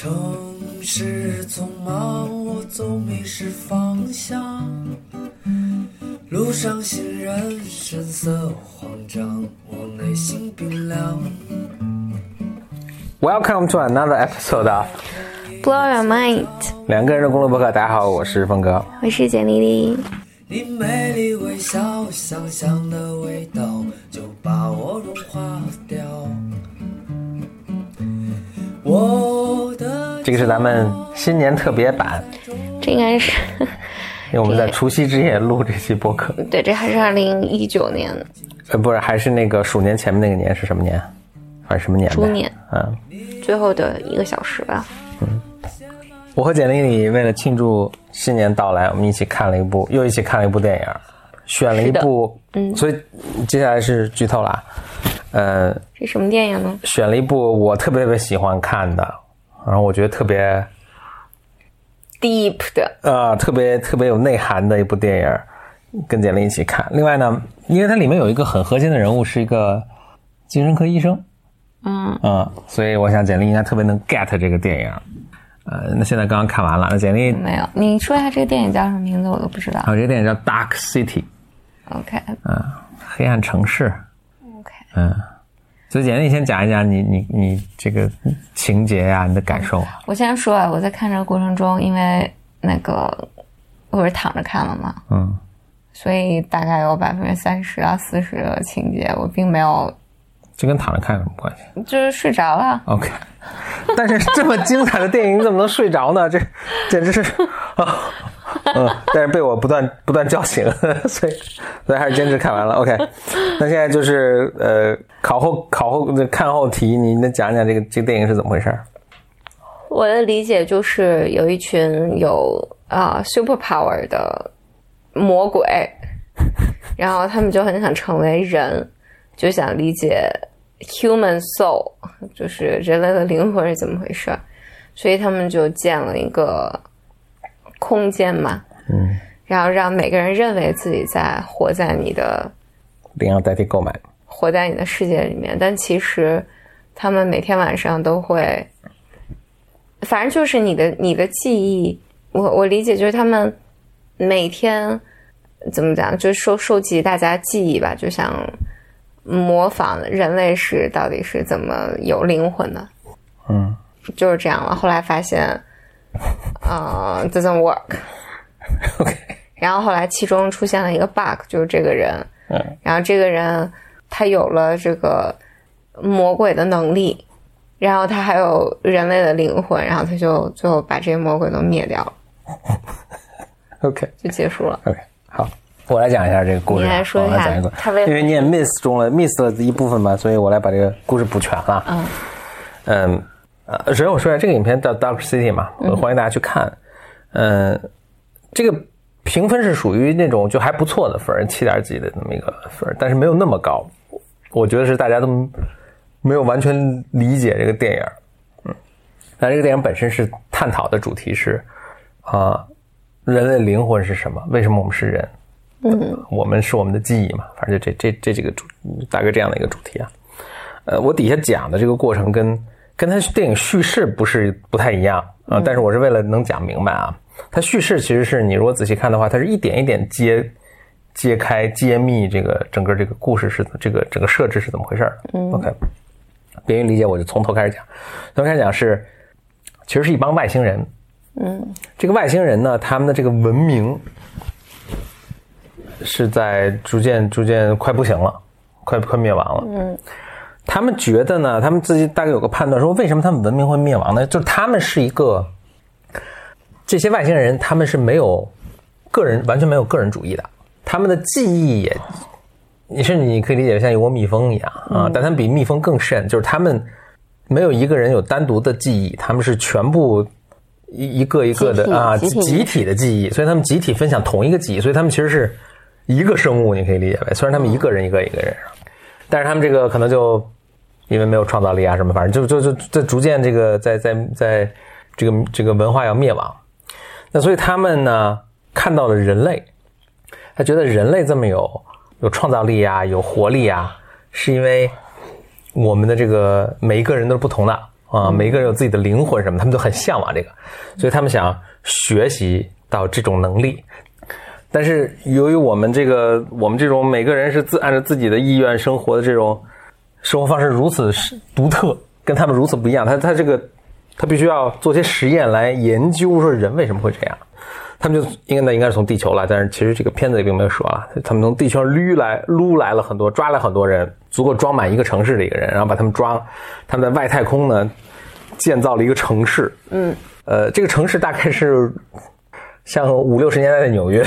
城市匆忙，我总迷失方向。路上行人神色慌张，我内心冰凉。Welcome to another episode of Blow your mind，两个人的公路博客。大家好，我是峰哥。我是简丽丽。你美丽微笑，香香的味道就把我融化掉。我的这个是咱们新年特别版，这应该是因为我们在除夕之夜录这期播客。对，这还是二零一九年呃，不是，还是那个鼠年前面那个年是什么年？反正什么年呗？猪年嗯，最后的一个小时吧。嗯我和简历里为了庆祝新年到来，我们一起看了一部，又一起看了一部电影，选了一部，嗯，所以接下来是剧透啦。呃，这什么电影呢？选了一部我特别特别喜欢看的，然后我觉得特别 Deep 的，呃特别特别有内涵的一部电影，跟简历一起看。另外呢，因为它里面有一个很核心的人物是一个精神科医生，嗯，嗯，所以我想简历应该特别能 get 这个电影。呃，那现在刚刚看完了，那简历没有。你说一下这个电影叫什么名字，我都不知道。还有这个电影叫《Dark City》，OK 黑暗城市。OK，嗯，所以简历你先讲一讲你你你这个情节呀、你的感受啊。我先说啊，我在看这个过程中，因为那个我是躺着看了嘛，嗯，所以大概有百分之三十到四十的情节我并没有，这跟躺着看有什么关系就是睡着了。？OK，但是这么精彩的电影，你怎么能睡着呢？这简直是啊，嗯，但是被我不断不断叫醒，所以所以还是坚持看完了。OK，那现在就是呃，考后考后看后题，你能讲讲这个这个电影是怎么回事？我的理解就是有一群有啊、super power 的魔鬼，然后他们就很想成为人，就想理解 human soul，就是人类的灵魂是怎么回事，所以他们就建了一个空间嘛，嗯，然后让每个人认为自己在活在你的领养代替购买。活在你的世界里面，但其实他们每天晚上都会，反正就是你的你的记忆，我我理解就是他们每天怎么讲，就收收集大家记忆吧，就想模仿人类是到底是怎么有灵魂的，嗯就是这样了。后来发现，呃，doesn't work，，OK，然后后来其中出现了一个 bug，就是这个人，嗯然后这个人他有了这个魔鬼的能力，然后他还有人类的灵魂，然后他就最后把这些魔鬼都灭掉了，OK。就结束了。OK，好，我来讲一下这个故事啊。你来说一下我来讲一个他为因为你也 miss 中了 miss 了一部分嘛，所以我来把这个故事补全了。嗯嗯呃，首先我说一下这个影片叫《Dark City》嘛，我欢迎大家去看。嗯，这个评分是属于那种就还不错的分，七点几的那么一个分，但是没有那么高。我觉得是大家都没有完全理解这个电影。嗯，但这个电影本身是探讨的主题是啊、人类灵魂是什么？为什么我们是人？嗯，我们是我们的记忆嘛，反正就这这这几个主大概这样的一个主题啊。呃，我底下讲的这个过程跟跟他电影叙事不是不太一样啊，但是我是为了能讲明白啊。它叙事其实是你如果仔细看的话，它是一点一点揭揭开揭秘这个整个这个故事是这个整个设置是怎么回事儿。嗯，OK，便于理解，我就从头开始讲。从头开始讲是，其实是一帮外星人。嗯，这个外星人呢，他们的这个文明是在逐渐逐渐快不行了，快快灭亡了。嗯，他们觉得呢，他们自己大概有个判断，说为什么他们文明会灭亡呢？就是他们是一个这些外星人，他们是没有个人完全没有个人主义的，他们的记忆也，你甚至你可以理解像一窝蜜蜂一样啊，但他们比蜜蜂更甚，就是他们没有一个人有单独的记忆，他们是全部。一一个一个的啊，集体集体的记忆，所以他们集体分享同一个记忆，所以他们其实是一个生物，你可以理解为，虽然他们一个人一个一个人，但是他们这个可能就因为没有创造力啊什么，反正就就就在逐渐这个在在在这个这个文化要灭亡，那所以他们呢看到了人类，他觉得人类这么有有创造力啊，有活力啊，是因为我们的这个每一个人都是不同的啊，每个人有自己的灵魂什么，他们都很向往这个，所以他们想学习到这种能力。但是由于我们这个我们这种每个人是自按照自己的意愿生活的这种生活方式如此独特，跟他们如此不一样，他他这个他必须要做些实验来研究说人为什么会这样。他们就应该那应该是从地球来，但是其实这个片子里并没有说啊，他们从地球上捋来撸来了很多，抓来很多人，足够装满一个城市的一个人，然后把他们抓，他们在外太空呢建造了一个城市，嗯，呃，这个城市大概是像五六十年代的纽约，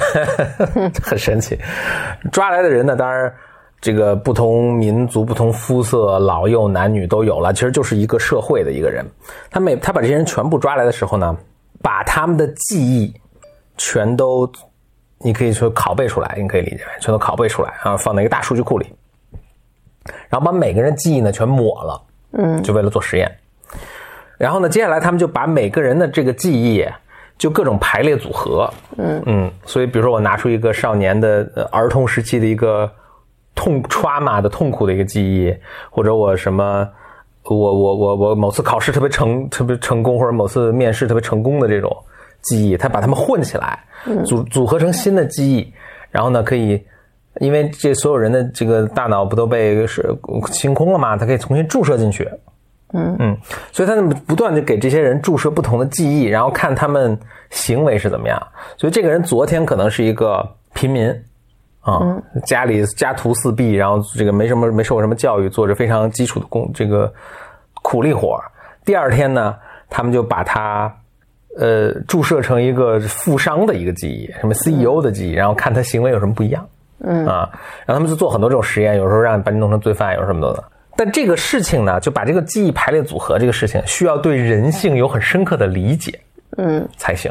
很神奇。抓来的人呢，当然这个不同民族、不同肤色、老幼男女都有了，其实就是一个社会的一个人。他每他把这些人全部抓来的时候呢，把他们的记忆。全都，你可以说拷贝出来，你可以理解为全都拷贝出来啊，放在一个大数据库里，然后把每个人记忆呢全抹了，嗯，就为了做实验。然后呢，接下来他们就把每个人的这个记忆就各种排列组合，嗯嗯，所以比如说我拿出一个少年的儿童时期的一个痛 trauma 的痛苦的一个记忆，或者我什么我我我我某次考试特别成特别成功，或者某次面试特别成功的这种。记忆，他把它们混起来，组组合成新的记忆，然后呢，可以，因为这所有人的这个大脑不都被是清空了吗？他可以重新注射进去，嗯嗯，所以他们不断的给这些人注射不同的记忆，然后看他们行为是怎么样。所以这个人昨天可能是一个平民，啊，家里家徒四壁，然后这个没什么没受过什么教育，做着非常基础的工这个苦力活第二天呢，他们就把他。呃，注射成一个富商的一个记忆，什么 CEO 的记忆，然后看他行为有什么不一样，嗯啊，然后他们就做很多这种实验，有时候让把你弄成罪犯，有什么的。但这个事情呢，就把这个记忆排列组合这个事情，需要对人性有很深刻的理解，嗯，才行。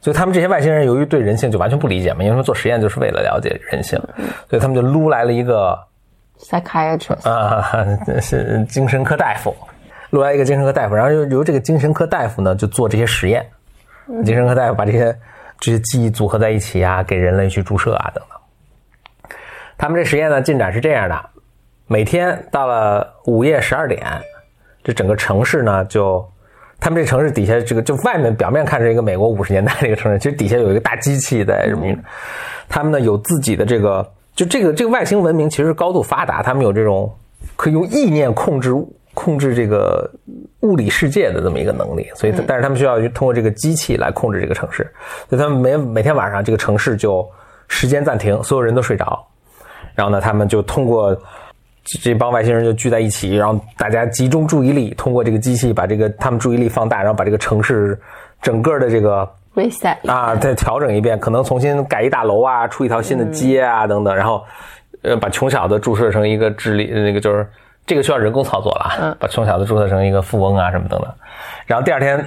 所以他们这些外星人由于对人性就完全不理解嘛，因为他们做实验就是为了了解人性，所以他们就撸来了一个 psychiatrist 啊，是精神科大夫。撸来一个精神科大夫，然后由由这个精神科大夫呢，就做这些实验。精神科大夫把这些这些记忆组合在一起啊，给人类去注射啊等等。他们这实验呢进展是这样的：每天到了午夜十二点，这整个城市呢就，他们这城市底下这个就外面表面看是一个美国五十年代的一个城市，其实底下有一个大机器在什么？他们呢有自己的这个，就这个这个外星文明其实高度发达，他们有这种可以用意念控制。控制这个物理世界的这么一个能力，所以但是他们需要通过这个机器来控制这个城市，所以他们每每天晚上这个城市就时间暂停，所有人都睡着，然后呢，他们就通过这帮外星人就聚在一起，然后大家集中注意力，通过这个机器把这个他们注意力放大，然后把这个城市整个的这个 reset 啊再调整一遍，可能重新盖一大楼啊，出一条新的街啊等等，然后呃把穷小子注射成一个智力那个就是。这个需要人工操作了，把穷小子注册成一个富翁啊什么等等，然后第二天，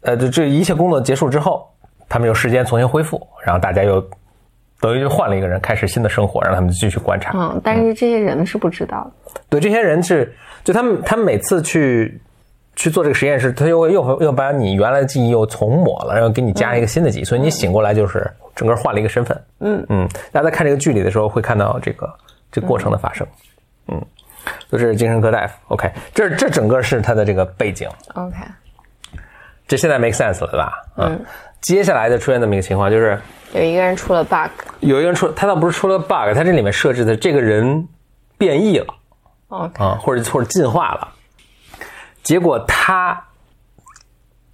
呃，这这一切工作结束之后，他们有时间重新恢复，然后大家又等于就换了一个人开始新的生活，让他们继续观察。嗯，但是这些人是不知道的。对，这些人是就他们他们每次去去做这个实验室，他又又又把你原来的记忆又重抹了，然后给你加一个新的记忆，所以你醒过来就是整个换了一个身份。嗯嗯，大家在看这个剧里的时候会看到这个这过程的发生。嗯。就是精神科大夫，OK，这这整个是他的这个背景，OK，这现在 make sense 了，对吧？嗯，接下来就出现这么一个情况，就是有一个人出了 bug，有一个人出，他倒不是出了 bug，他这里面设置的这个人变异了啊，或者或者进化了，结果他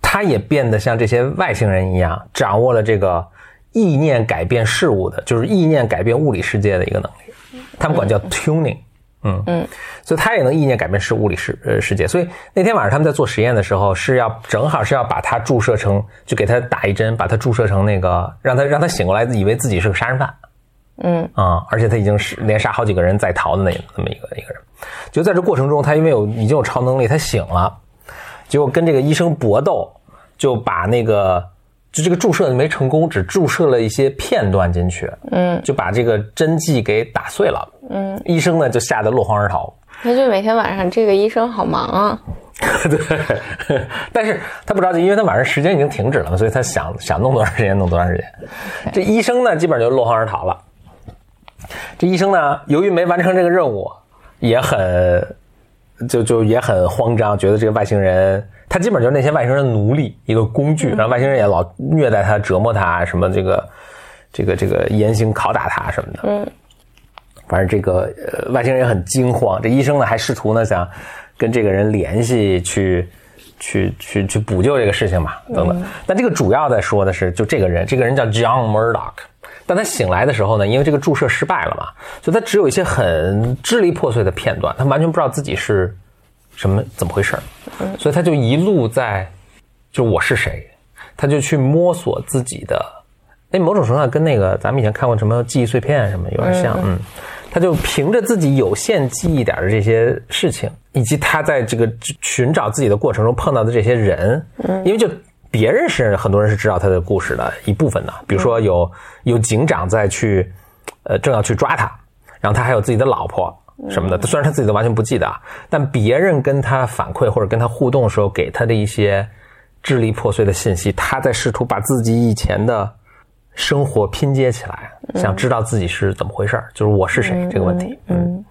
他也变得像这些外星人一样，掌握了这个意念改变事物的，就是意念改变物理世界的一个能力，他们管叫 tuning。嗯。嗯，所以他也能意念改变是物理世呃世界。所以那天晚上他们在做实验的时候，是要正好是要把他注射成，就给他打一针，把他注射成那个，让他让他醒过来，以为自己是个杀人犯。嗯啊，而且他已经是连杀好几个人在逃的那那么一个一个人。就在这过程中，他因为有已经有超能力，他醒了，结果跟这个医生搏斗，就把那个。就这个注射没成功，只注射了一些片段进去，嗯，就把这个针剂给打碎了，嗯，医生呢就吓得落荒而逃。那就每天晚上这个医生好忙啊，对，但是他不着急，因为他晚上时间已经停止了嘛，所以他想想弄多长时间弄多长时间。这医生呢基本上就落荒而逃了。这医生呢由于没完成这个任务，也很就就也很慌张，觉得这个外星人，他基本上就是那些外星人的奴隶，一个工具，然后外星人也老虐待他、折磨他，什么这个这个这个严刑拷打他什么的。嗯，反正这个呃外星人也很惊慌，这医生呢还试图呢想跟这个人联系去。去去去补救这个事情嘛，等等。但这个主要在说的是，就这个人，这个人叫 John Murdoch。但他醒来的时候呢，因为这个注射失败了嘛，所以他只有一些很支离破碎的片段，他完全不知道自己是什么怎么回事儿所以他就一路在，就我是谁，他就去摸索自己的。哎，某种程度上跟那个咱们以前看过什么记忆碎片什么有点像，嗯。他就凭着自己有限记忆点的这些事情，以及他在这个寻找自己的过程中碰到的这些人，嗯，因为就别人是很多人是知道他的故事的一部分的，比如说有有警长在去，呃，正要去抓他，然后他还有自己的老婆什么的，虽然他自己都完全不记得，但别人跟他反馈或者跟他互动的时候给他的一些支离破碎的信息，他在试图把自己以前的。生活拼接起来，想知道自己是怎么回事儿就是我是谁这个问题。嗯，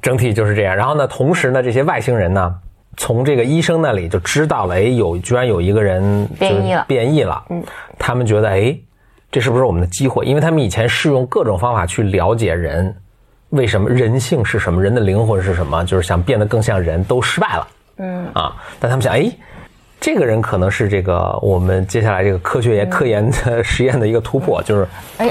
整体就是这样。然后呢，同时呢，这些外星人呢，从这个医生那里就知道了，哎，有居然有一个人变异了，变异了。嗯，他们觉得，哎，这是不是我们的机会？因为他们以前是用各种方法去了解人，为什么人性是什么，人的灵魂是什么，就是想变得更像人，都失败了。嗯，啊，但他们想，哎。这个人可能是这个我们接下来这个科学研科研的实验的一个突破，就是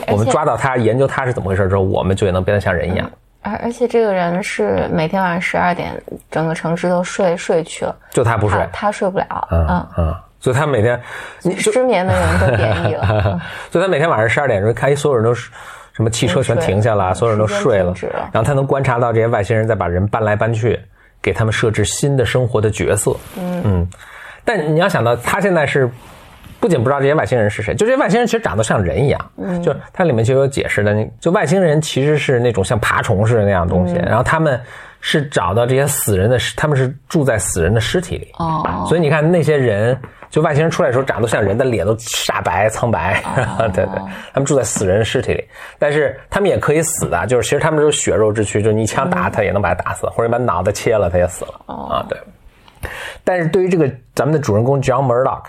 我们抓到他，研究他是怎么回事之后，我们就也能变得像人一样。而而且这个人是每天晚上十二点，整个城市都睡睡去了，就他不睡，他睡不了。嗯嗯，嗯所以他每天失眠的人都变异了，所以他每天晚上十二点钟，看，所有人都是什么汽车全停下了，所有人都睡了，然后他能观察到这些外星人在把人搬来搬去，给他们设置新的生活的角色。嗯嗯。但你要想到，他现在是不仅不知道这些外星人是谁，就这些外星人其实长得像人一样，嗯，就它里面就有解释的，就外星人其实是那种像爬虫似的那样东西，然后他们是找到这些死人的，他们是住在死人的尸体里，哦，所以你看那些人，就外星人出来的时候长得像人的脸都煞白苍白，对对，他们住在死人尸体里，但是他们也可以死的，就是其实他们都是血肉之躯，就你一枪打他也能把他打死，或者你把脑袋切了他也死了，啊，对。但是对于这个咱们的主人公 John Murdoch，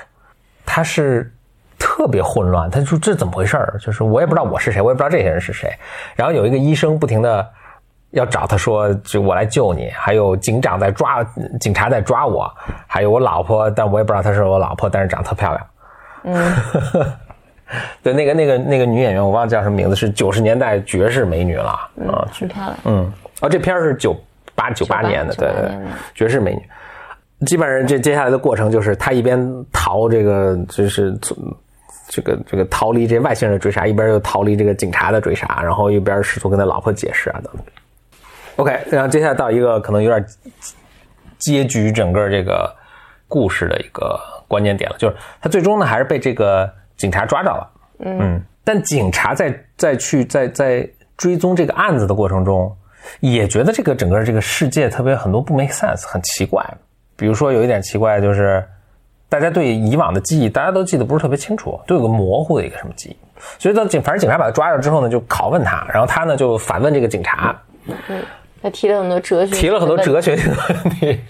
他是特别混乱。他说这怎么回事儿？就是我也不知道我是谁，我也不知道这些人是谁。然后有一个医生不停的要找他说，就我来救你。还有警长在抓，警察在抓我。还有我老婆，但我也不知道她是我老婆，但是长得特漂亮。嗯，对，那个那个那个女演员我忘了叫什么名字，是九十年代绝世美女了啊，挺漂亮。嗯，哦，这片是九八九八年的，对对，绝世美女。基本上这接下来的过程就是他一边逃这个就是这个这个逃离这外星人的追杀，一边又逃离这个警察的追杀，然后一边试图跟他老婆解释啊等。OK，然后接下来到一个可能有点结局整个这个故事的一个关键点了，就是他最终呢还是被这个警察抓着了。嗯，但警察在在去在在追踪这个案子的过程中，也觉得这个整个这个世界特别很多不 make sense，很奇怪。比如说有一点奇怪，就是大家对以往的记忆，大家都记得不是特别清楚，都有个模糊的一个什么记忆。所以到警，反正警察把他抓着之后呢，就拷问他，然后他呢就反问这个警察。嗯，他提了很多哲学，提了很多哲学性的问题。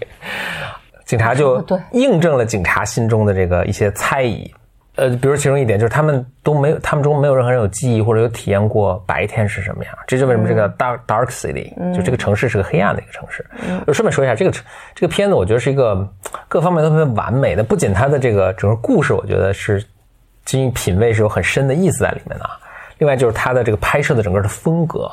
警察就印证了警察心中的这个一些猜疑。呃，比如其中一点就是他们都没有，他们中没有任何人有记忆或者有体验过白天是什么样。这就为什么这个 dark dark city 就这个城市是个黑暗的一个城市。就顺便说一下，这个这个片子我觉得是一个各方面都特别完美的。不仅它的这个整个故事，我觉得是基于品味是有很深的意思在里面的。另外就是它的这个拍摄的整个的风格，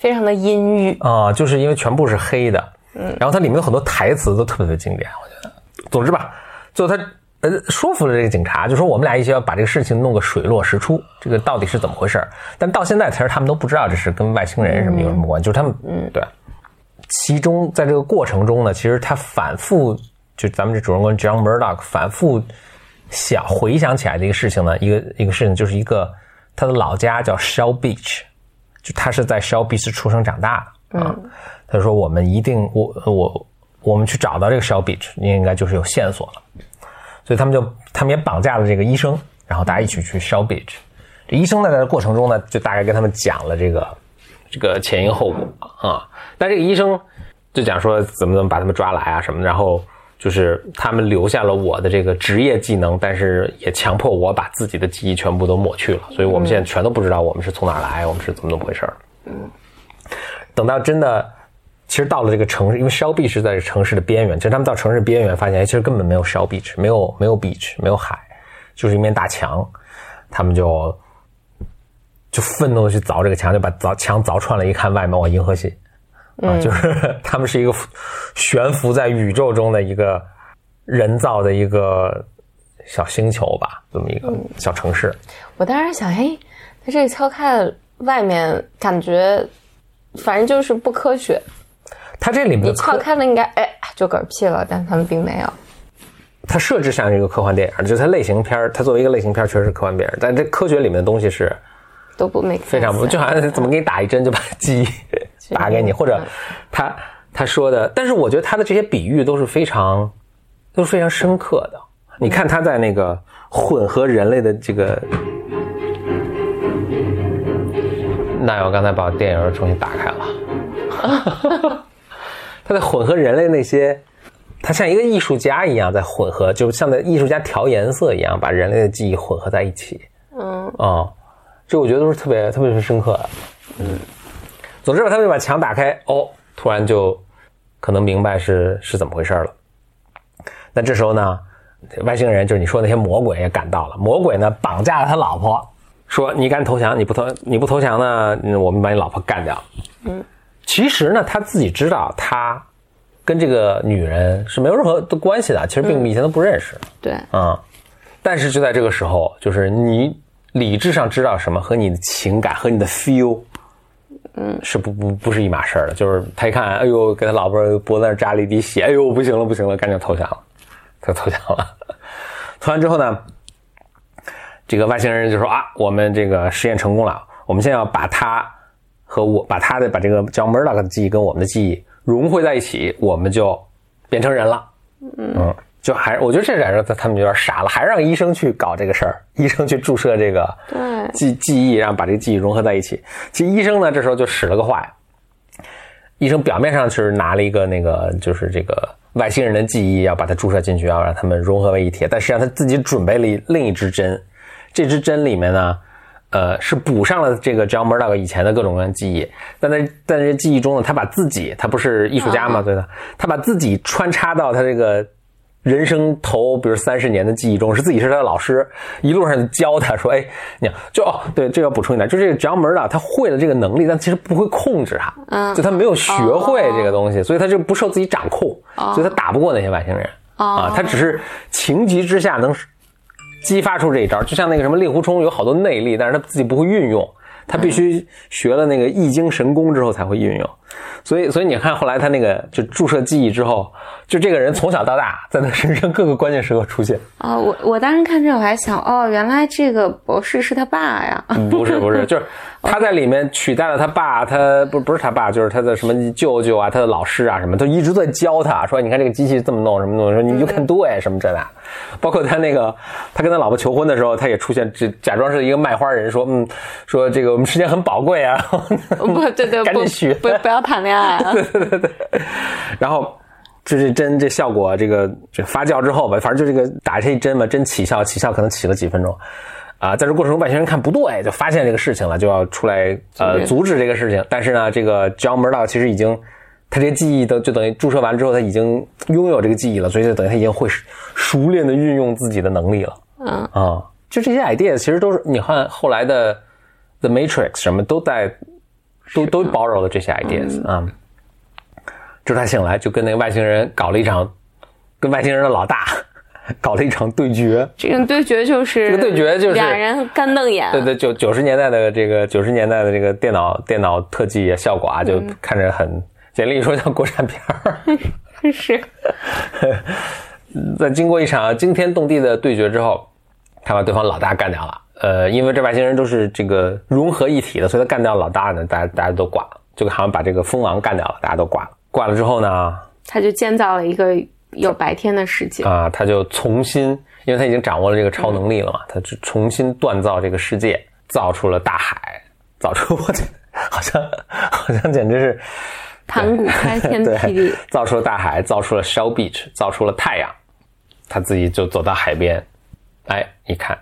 非常的阴郁啊，就是因为全部是黑的。嗯，然后它里面有很多台词都特别的经典，我觉得。总之吧，最后他。呃，说服了这个警察，就说我们俩一起要把这个事情弄个水落石出，这个到底是怎么回事？但到现在其实他们都不知道这是跟外星人什么有什么关系，就是他们，嗯，对。其中在这个过程中呢，其实他反复，就咱们这主人公 John Murdock 反复想回想起来的一个事情呢，一个一个事情就是一个他的老家叫 Shell Beach，就他是在 Shell Beach 出生长大的啊。他说我们一定，我我我们去找到这个 Shell Beach，应该就是有线索了。所以他们就，他们也绑架了这个医生，然后大家一起去 Shell Beach。这医生呢在这过程中呢，就大概跟他们讲了这个这个前因后果啊。但这个医生就讲说怎么怎么把他们抓来啊什么的，然后就是他们留下了我的这个职业技能，但是也强迫我把自己的记忆全部都抹去了，所以我们现在全都不知道我们是从哪儿来，我们是怎么怎么回事儿。嗯，等到真的。其实到了这个城市，因为 Shell Beach 是在城市的边缘。其实他们到城市边缘，发现其实根本没有 Shell Beach，没有没有 beach，没有海，就是一面大墙。他们就就愤怒的去凿这个墙，就把凿墙凿穿了，一看外面，哇，银河系啊！就是 他们是一个悬浮在宇宙中的一个人造的一个小星球吧，这么一个小城市。我当时想，哎，他这敲开了外面，感觉反正就是不科学。它这里面你敲开了应该哎就嗝屁了，但他们并没有。它设置像一个科幻电影，就是它类型片它作为一个类型片确实是科幻电影，但这科学里面的东西是都不没非常不，就好像怎么给你打一针就把记忆打给你，或者他他说的，但是我觉得他的这些比喻都是非常都是非常深刻的。你看他在那个混合人类的这个，那我刚才把电影重新打开了。他在混合人类那些，他像一个艺术家一样在混合，就像在艺术家调颜色一样，把人类的记忆混合在一起。嗯啊，这我觉得都是特别特别深刻的。嗯，总之吧，他们把墙打开，哦，突然就可能明白是是怎么回事了。那这时候呢，外星人就是你说那些魔鬼也赶到了。魔鬼呢绑架了他老婆，说你敢投降，你不投你不投降呢，我们把你老婆干掉。嗯。其实呢，他自己知道他跟这个女人是没有任何的关系的，其实并以前都不认识。对，啊，但是就在这个时候，就是你理智上知道什么和你的情感和你的 feel，嗯，是不不不是一码事儿的。就是他一看，哎呦，给他老婆脖子上扎了一滴血，哎呦，不行了不行了，赶紧投降了，他投降了。投完之后呢，这个外星人就说啊，我们这个实验成功了，我们现在要把他。和我把他的把这个叫 Murdoch 的记忆跟我们的记忆融汇在一起，我们就变成人了。嗯，就还我觉得这俩人他他们有点傻了，还让医生去搞这个事儿，医生去注射这个记记忆，然后把这个记忆融合在一起。其实医生呢这时候就使了个坏，医生表面上是拿了一个那个就是这个外星人的记忆要把它注射进去，要让他们融合为一体，但实际上他自己准备了另一支针，这支针里面呢。呃，是补上了这个 John Murdoch 以前的各种各样记忆，但在在这记忆中呢，他把自己，他不是艺术家嘛，对的，他把自己穿插到他这个人生头，比如三十年的记忆中，是自己是他的老师，一路上教他说，哎，你，就哦，对，这要补充一点，就这个 John Murdoch 他会了这个能力，但其实不会控制他，嗯，就他没有学会这个东西，所以他就不受自己掌控，所以他打不过那些外星人，啊，他只是情急之下能。激发出这一招，就像那个什么令狐冲有好多内力，但是他自己不会运用，他必须学了那个易经神功之后才会运用。所以，所以你看后来他那个就注射记忆之后，就这个人从小到大在他身上各个关键时刻出现。啊，我我当时看这我还想，哦，原来这个博士是他爸呀？不是不是，就是。他在里面取代了他爸，他不不是他爸，就是他的什么舅舅啊，他的老师啊，什么都一直在教他，说你看这个机器这么弄，什么弄，说你就看对什么这那，包括他那个他跟他老婆求婚的时候，他也出现，这假装是一个卖花人，说嗯，说这个我们时间很宝贵啊，不对对，赶紧许，不不要谈恋爱，对对对对，然后就是针这效果，这个这发酵之后吧，反正就这个打这一针嘛，针起效起效可能起了几分钟。啊，在这过程中，外星人看不对，就发现这个事情了，就要出来呃阻止这个事情。但是呢，这个 John Murdoch 其实已经，他这些记忆都就等于注射完之后，他已经拥有这个记忆了，所以就等于他已经会熟练的运用自己的能力了。嗯啊，就这些 idea 其实都是你看后来的 The Matrix 什么都在都都包容了这些 ideas 啊。就他醒来就跟那个外星人搞了一场，跟外星人的老大。搞了一场对决，这个对决就是这个对决就是俩人干瞪眼。对对，九九十年代的这个九十年代的这个电脑电脑特技效果啊，就看着很简历说像国产片儿。是，在经过一场惊天动地的对决之后，他把对方老大干掉了。呃，因为这外星人都是这个融合一体的，所以他干掉老大呢，大家大家都挂了，就好像把这个蜂王干掉了，大家都挂了。挂了之后呢，他就建造了一个。有白天的世界啊，他就重新，因为他已经掌握了这个超能力了嘛，他就重新锻造这个世界，造出了大海，造出我，好像好像简直是盘古开天 辟地，，造出了大海，造出了 Shell Beach，造出了太阳，他自己就走到海边，哎，一看，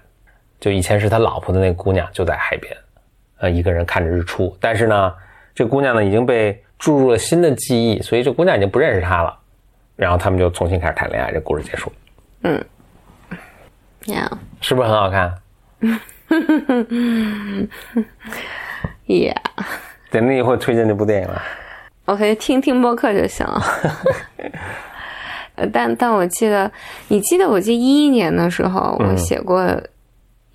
就以前是他老婆的那个姑娘就在海边，呃，一个人看着日出，但是呢，这姑娘呢已经被注入了新的记忆，所以这姑娘已经不认识他了，然后他们就重新开始谈恋爱，这故事结束，呀是不是很好看？呀等你以后推荐这部电影了，，OK，听听播客就行了。呃但但我记得，你记得我记得一一年的时候，我写过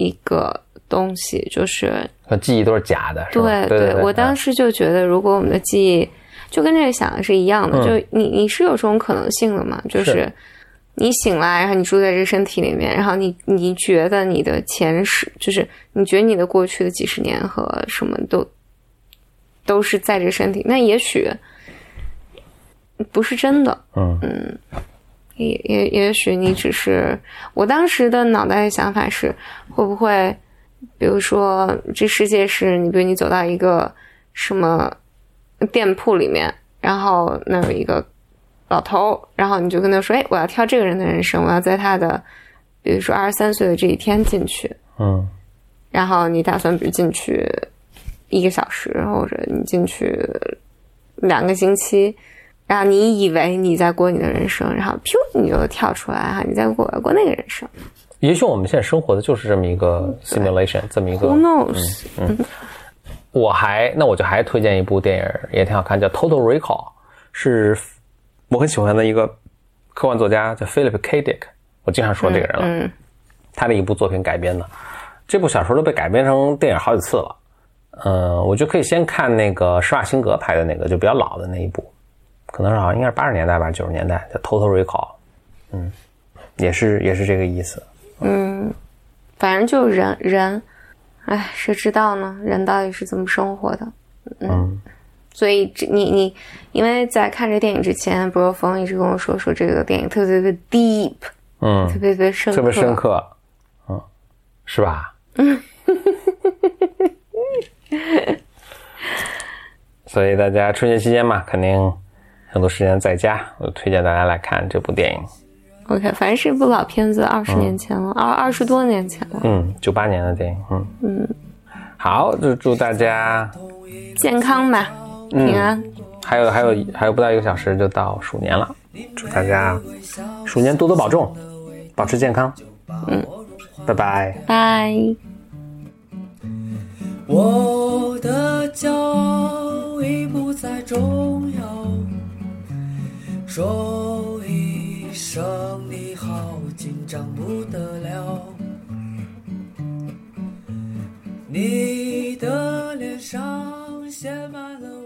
一个东西，就是和记忆都是假的？对对对，我当时时就觉得，如果我们的记忆就跟这个想的是一样的，就你你是有这种可能性的嘛？就是。是你醒来，然后你住在这个身体里面，然后你你觉得你的前世，就是你觉得你的过去的几十年和什么都都是在这个身体，那也许不是真的，嗯也也也许你只是，我当时的脑袋的想法是，会不会，比如说这世界是你，比如你走到一个什么店铺里面，然后那有一个老头，然后你就跟他说，哎，我要挑这个人的人生，我要在他的，比如说二十三岁的这一天进去，嗯。然后你打算比如进去一个小时，或者你进去两个星期，然后你以为你在过你的人生，然后噗你就跳出来哈，你在过过那个人生。也许我们现在生活的就是这么一个 simulation，这么一个，Who knows？嗯、我还那我就还推荐一部电影，也挺好看，叫《Total Recall》，是我很喜欢的一个科幻作家叫 Philip K. Dick，我经常说这个人了，嗯他的一部作品改编的。这部小说都被改编成电影好几次了，嗯、我就可以先看那个施瓦辛格拍的那个，就比较老的那一部，可能是好像应该是八十年代吧，九十年代叫《Total Recall》，嗯，也是也是这个意思。嗯反正就人人，哎，谁知道呢？人到底是怎么生活的？嗯，所以这你你，因为在看这电影之前，不若风一直跟我说说这个电影特别特别 deep，嗯特，别特别深刻，特别深刻，嗯，是吧？嗯 所以大家春节期间嘛，肯定很多时间在家，我推荐大家来看这部电影。OK，反正是一部老片子，二十年前了，二二十多年前了。嗯，九八年的电影，嗯嗯，好，就祝大家健康吧，平安。还有还有还有不到一个小时就到鼠年了，祝大家鼠年多多保重，保持健康，嗯，拜拜。拜。我的骄傲已不再重要，说一声你好，紧张不得了。你的脸上写满了